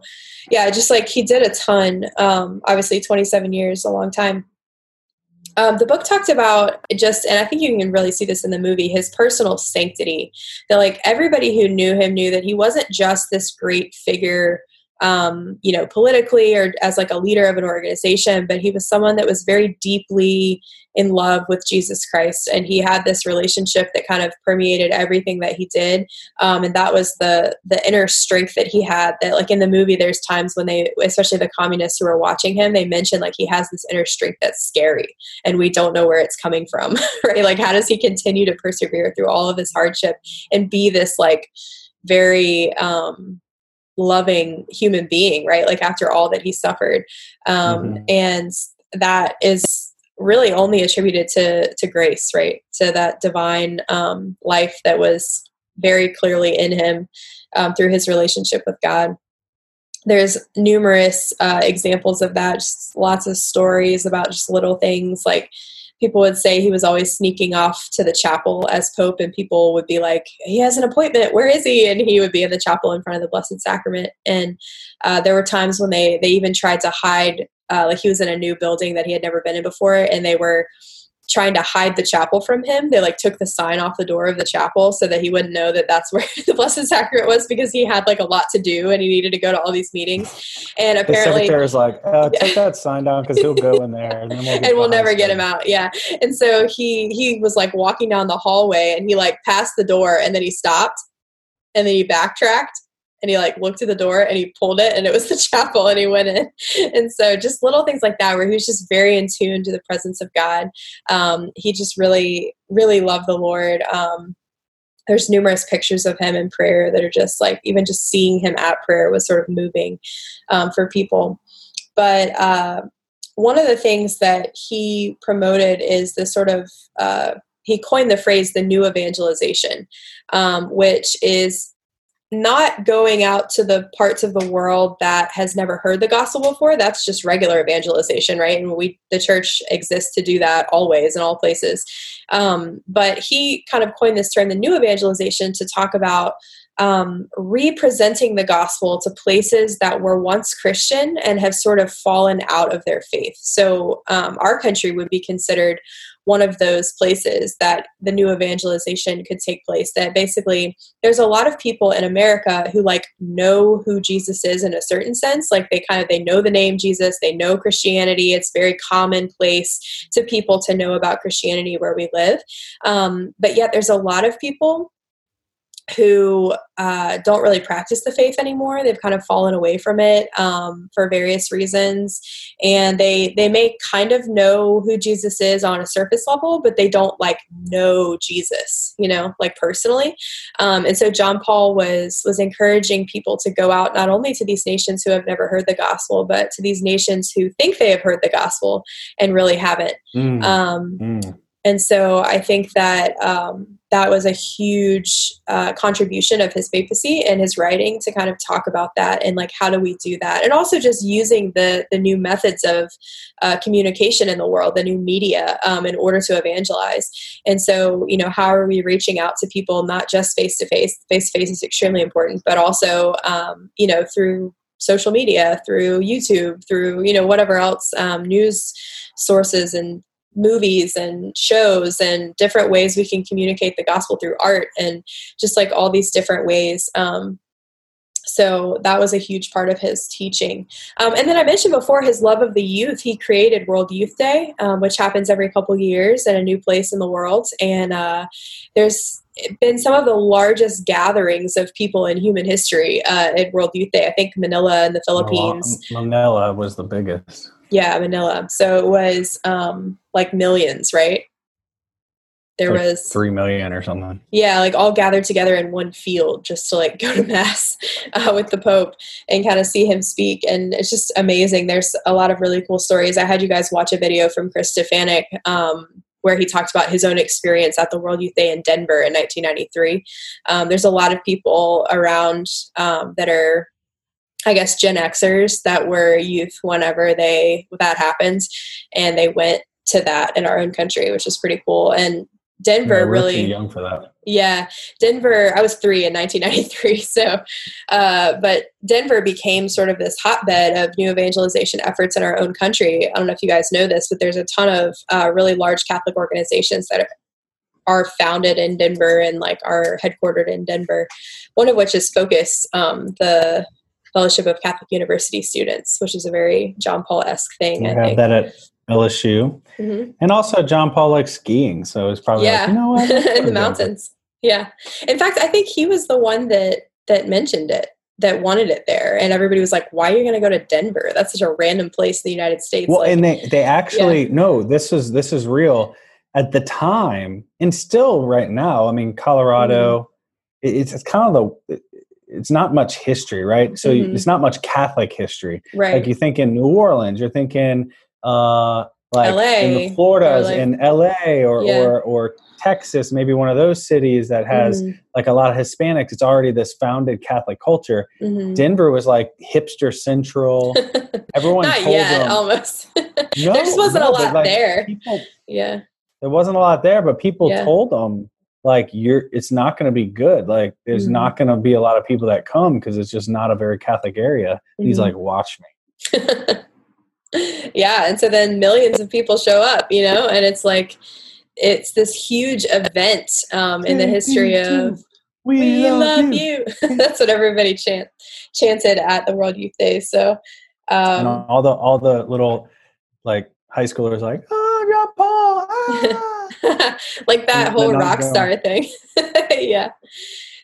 yeah, just like he did a ton. Um, obviously, 27 years, a long time. Um, the book talked about just, and I think you can really see this in the movie, his personal sanctity. That like everybody who knew him knew that he wasn't just this great figure um, you know, politically or as like a leader of an organization, but he was someone that was very deeply in love with Jesus Christ, and he had this relationship that kind of permeated everything that he did, um, and that was the the inner strength that he had. That like in the movie, there's times when they, especially the communists who are watching him, they mention like he has this inner strength that's scary, and we don't know where it's coming from, right? Like how does he continue to persevere through all of his hardship and be this like very um loving human being, right? Like after all that he suffered. Um, mm-hmm. And that is really only attributed to, to grace, right? To that divine um, life that was very clearly in him um, through his relationship with God. There's numerous uh, examples of that, just lots of stories about just little things like people would say he was always sneaking off to the chapel as pope and people would be like he has an appointment where is he and he would be in the chapel in front of the blessed sacrament and uh, there were times when they they even tried to hide uh, like he was in a new building that he had never been in before and they were trying to hide the chapel from him. They like took the sign off the door of the chapel so that he wouldn't know that that's where the Blessed Sacrament was because he had like a lot to do and he needed to go to all these meetings. And apparently, the is like, uh, take that sign down because he'll go in there and, we'll, and we'll never get him out. Yeah. And so he he was like walking down the hallway and he like passed the door and then he stopped and then he backtracked and he like looked at the door and he pulled it and it was the chapel and he went in. And so just little things like that where he was just very in tune to the presence of god. Um, he just really really loved the lord. Um, there's numerous pictures of him in prayer that are just like even just seeing him at prayer was sort of moving um, for people. But uh, one of the things that he promoted is this sort of uh, he coined the phrase the new evangelization um, which is not going out to the parts of the world that has never heard the gospel before that's just regular evangelization right? And we the church exists to do that always in all places. Um, but he kind of coined this term the new evangelization to talk about um, representing the gospel to places that were once Christian and have sort of fallen out of their faith. So, um, our country would be considered one of those places that the new evangelization could take place that basically there's a lot of people in america who like know who jesus is in a certain sense like they kind of they know the name jesus they know christianity it's very commonplace to people to know about christianity where we live um, but yet there's a lot of people who uh, don't really practice the faith anymore. They've kind of fallen away from it um, for various reasons, and they they may kind of know who Jesus is on a surface level, but they don't like know Jesus, you know, like personally. Um, and so John Paul was was encouraging people to go out not only to these nations who have never heard the gospel, but to these nations who think they have heard the gospel and really haven't. Mm. Um, mm and so I think that um, that was a huge uh, contribution of his papacy and his writing to kind of talk about that and like how do we do that, and also just using the the new methods of uh, communication in the world, the new media, um, in order to evangelize. And so you know, how are we reaching out to people not just face to face? Face to face is extremely important, but also um, you know through social media, through YouTube, through you know whatever else um, news sources and movies and shows and different ways we can communicate the gospel through art and just like all these different ways um, so that was a huge part of his teaching. Um, and then i mentioned before his love of the youth. He created world youth day um, which happens every couple years at a new place in the world. And uh, there's been some of the largest gatherings of people in human history uh, at world youth day. I think manila in the philippines. Manila was the biggest yeah, Manila. So it was um, like millions, right? There like was three million or something. Yeah, like all gathered together in one field just to like go to mass uh, with the Pope and kind of see him speak, and it's just amazing. There's a lot of really cool stories. I had you guys watch a video from Chris Stefanick um, where he talked about his own experience at the World Youth Day in Denver in 1993. Um, there's a lot of people around um, that are I guess Gen Xers that were youth whenever they that happens, and they went to that in our own country, which is pretty cool. And Denver Yeah, really young for that. yeah, Denver. I was three in 1993, so uh, but Denver became sort of this hotbed of new evangelization efforts in our own country. I don't know if you guys know this, but there's a ton of uh, really large Catholic organizations that are, are founded in Denver and like are headquartered in Denver. One of which is Focus, um, the Fellowship of Catholic University Students, which is a very John Paul esque thing. We I have think. that at LSU. Mhm. And also, John Paul likes skiing, so it's probably Yeah, like, you know what? in the mountains. Yeah. In fact, I think he was the one that that mentioned it, that wanted it there, and everybody was like, "Why are you going to go to Denver? That's such a random place in the United States." Well, like, and they they actually no, this is this is real. At the time, and still right now, I mean, Colorado, Mm-hmm. it's it's kind of the it's not much history, right? So Mhm. it's not much Catholic history. right. Like you think in New Orleans, you're thinking uh like in LA, the Floridas, in LA or Yeah. or or Texas, maybe one of those cities that has Mhm, like a lot of Hispanics. It's already this founded Catholic culture. mhm. Denver was like hipster central. Everyone Not told yet, them, almost. No, there just wasn't no, a lot like, there. People, Yeah. there wasn't a lot there, but people Yeah. told them like you're. It's not going to be good. Like there's Mhm. not going to be a lot of people that come because it's just not a very Catholic area. And He's like, watch me. yeah and so then millions of people show up you know and it's like it's this huge event um, in the history of. We, we love, love you. you, that's what everybody chant, chanted at the world youth day so um, all the all the little like high schoolers like, oh, John Paul. Ah. like that And whole rock going. star thing yeah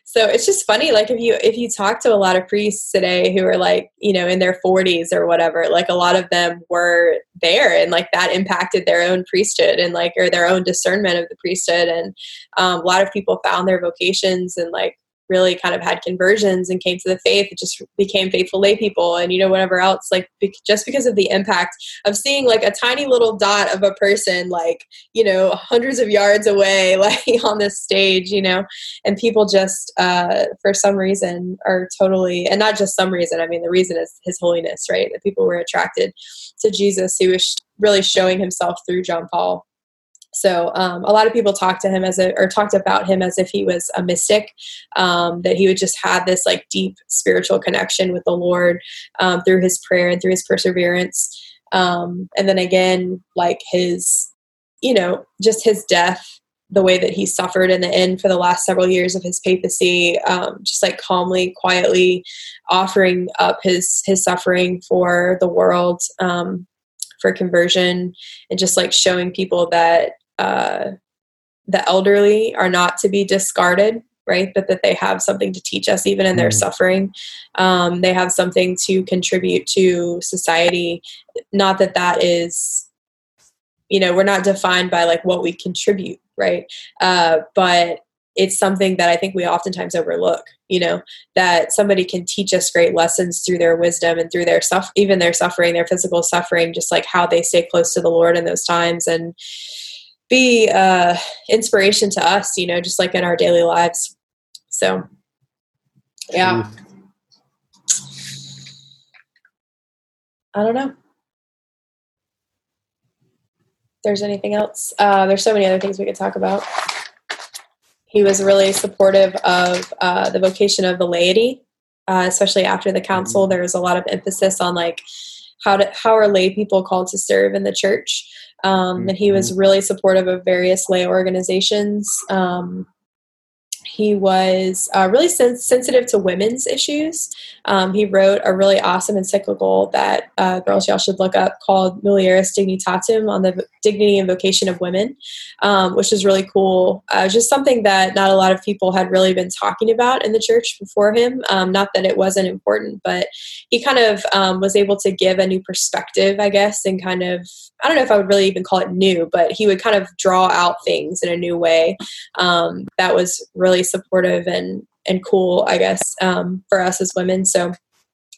so it's just funny like if you if you talk to a lot of priests today who are like you know in their 40s or whatever like a lot of them were there and like that impacted their own priesthood and like or their own discernment of the priesthood and um, a lot of people found their vocations and like really kind of had conversions and came to the faith and just became faithful lay people. And you know whatever else like bec- just because of the impact of seeing like a tiny little dot of a person like you know hundreds of yards away like on this stage you know and people just uh for some reason are totally and not just some reason i mean the reason is his holiness right? That people were attracted to jesus. Who was really showing himself through john paul so um, a lot of people talk to him as a or talked about him as if he was a mystic um, that he would just have this like deep spiritual connection with the lord um, through his prayer and through his perseverance. Um, and then again like his you know just his death the way that he suffered in the end for the last several years of his papacy um, just like calmly quietly offering up his his suffering for the world um, for conversion and just like showing people that uh, the elderly are not to be discarded right? But that they have something to teach us even in their Mm. suffering. Um, they have something to contribute to society. Not that that is you know we're not defined by like what we contribute right? Uh, but it's something that i think we oftentimes overlook you know that somebody can teach us great lessons through their wisdom and through their suff- even their suffering their physical suffering just like how they stay close to the lord in those times. And be uh inspiration to us you know just like in our daily lives. So yeah. I don't know. There's anything else? Uh there's so many other things we could talk about. He was really supportive of uh, the vocation of the laity, uh, especially after the council. There was a lot of emphasis on like how to how are lay people called to serve in the church, um, and he was really supportive of various lay organizations. Um, he was uh, really sen- sensitive to women's issues. Um, he wrote a really awesome encyclical that uh, girls y'all should look up called Mulieris Dignitatem on the v- dignity and vocation of women, um, which is really cool. Uh, just something that not a lot of people had really been talking about in the church before him. Um, not that it wasn't important, but he kind of um, was able to give a new perspective, I guess, and kind of I don't know if I would really even call it new, but he would kind of draw out things in a new way um, that was really supportive and and cool, I guess, um, for us as women. So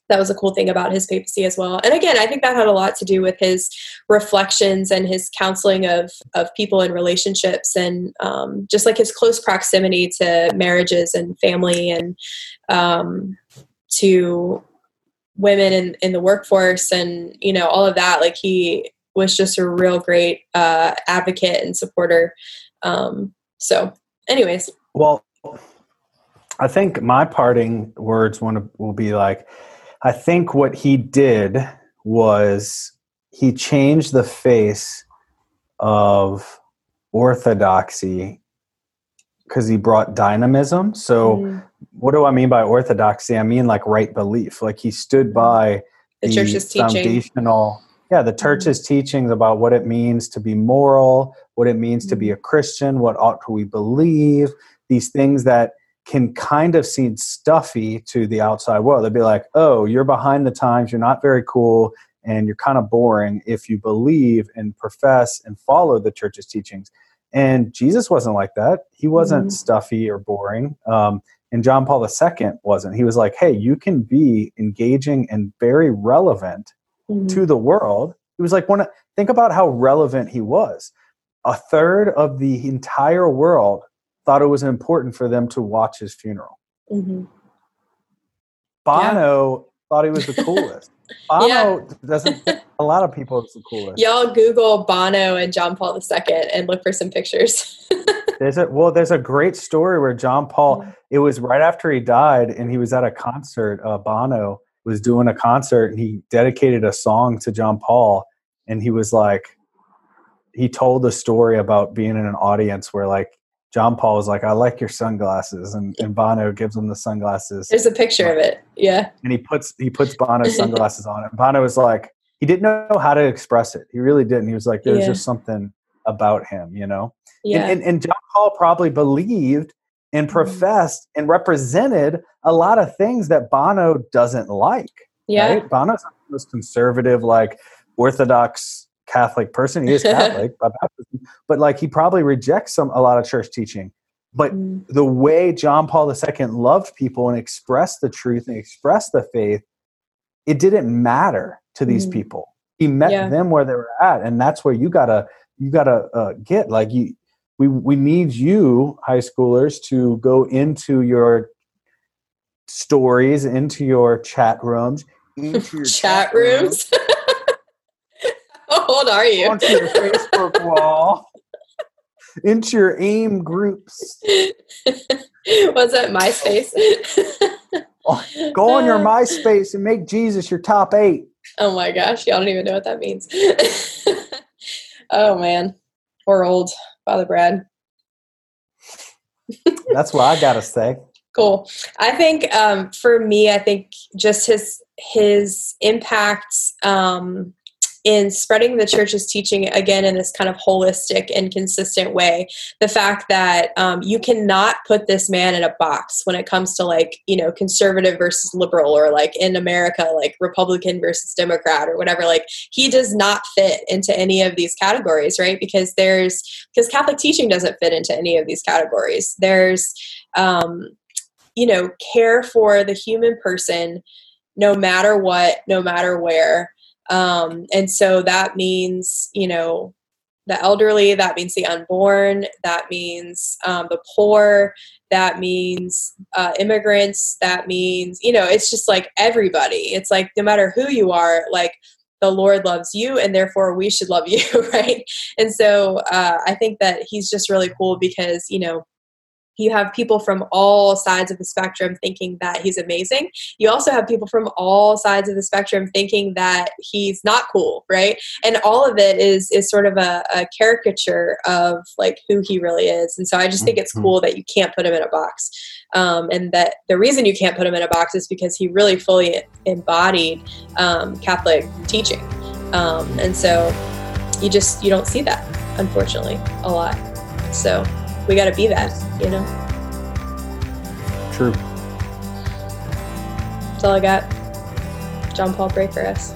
that was a cool thing about his papacy as well. And again, I think that had a lot to do with his reflections and his counseling of of people and relationships, and um, just like his close proximity to marriages and family, and um, to women in, in the workforce, and you know all of that. Like he was just a real great uh, advocate and supporter um, So, anyways. Well, I think my parting words will be like, I think what he did was he changed the face of orthodoxy because he brought dynamism. So, mm. what do I mean by orthodoxy? I mean like right belief. Like he stood mm. by the, the church's foundational, teaching. yeah, the church's mm. teachings about what it means to be moral, what it means mm. to be mm. a Christian, what ought we believe, these things that can kind of seem stuffy to the outside world. They'd be like, oh, you're behind the times, you're not very cool, and you're kind of boring if you believe and profess and follow the church's teachings. And Jesus wasn't like that. He wasn't mm-hmm. stuffy or boring. Um, and John Paul II wasn't. He was like, hey, you can be engaging and very relevant mm-hmm. to the world. He was like, one, think about how relevant he was. A third of the entire world thought it was important for them to watch his funeral. Mm-hmm. Bono yeah. thought he was the coolest. Bono yeah. doesn't. A lot of people is the coolest. Y'all Google Bono and John Paul II and look for some pictures. there's a well, there's a great story where John Paul. Mm-hmm. It was right after he died, and he was at a concert. Uh, Bono was doing a concert, and he dedicated a song to John Paul, and he was like, he told a story about being in an audience where like John Paul was like, I like your sunglasses, and, and Bono gives him the sunglasses. There's a picture of it, yeah. And he puts he puts Bono's sunglasses on it. Bono was like, he didn't know how to express it. He really didn't. He was like, there's yeah. just something about him, you know. Yeah. And, and, and John Paul probably believed and mm-hmm. professed mm-hmm. and represented a lot of things that Bono doesn't like. Yeah. Right? Bono's the most conservative, like Orthodox Catholic person. He is Catholic by baptism, but like he probably rejects some a lot of church teaching. But mm. the way John Paul II loved people and expressed the truth and expressed the faith, it didn't matter to these mm. people. He met yeah. them where they were at, and that's where you gotta you gotta uh, get like you. We we need you high schoolers to go into your stories, into your chat rooms, into your chat, chat rooms. rooms. How old are you? Onto your Facebook wall. Into your AIM groups. What's that, MySpace? Go on your MySpace and make Jesus your top eight. Oh my gosh, y'all don't even know what that means. oh man, poor old Father Brad. That's what I gotta say. Cool. I think um, for me, I think just his his impact um, in spreading the church's teaching again in this kind of holistic and consistent way. The fact that um, you cannot put this man in a box when it comes to like you know conservative versus liberal or like in america like republican versus democrat or whatever. Like he does not fit into any of these categories right? Because there's because catholic teaching doesn't fit into any of these categories. There's um, you know care for the human person no matter what no matter where um, and so that means, you know, the elderly, that means the unborn, that means um, the poor, that means uh, immigrants, that means, you know, it's just like everybody. It's like no matter who you are, like the Lord loves you and therefore we should love you, right? And so uh, I think that he's just really cool because, you know, you have people from all sides of the spectrum thinking that he's amazing. You also have people from all sides of the spectrum thinking that he's not cool, right? And all of it is is sort of a, a caricature of like who he really is. And so I just think it's mm-hmm. cool that you can't put him in a box. Um, and that the reason you can't put him in a box is because he really fully embodied um, Catholic teaching. Um, and so you just you don't see that unfortunately a lot. So we got to be that, you know? True. That's all I got. John Paul, pray for us.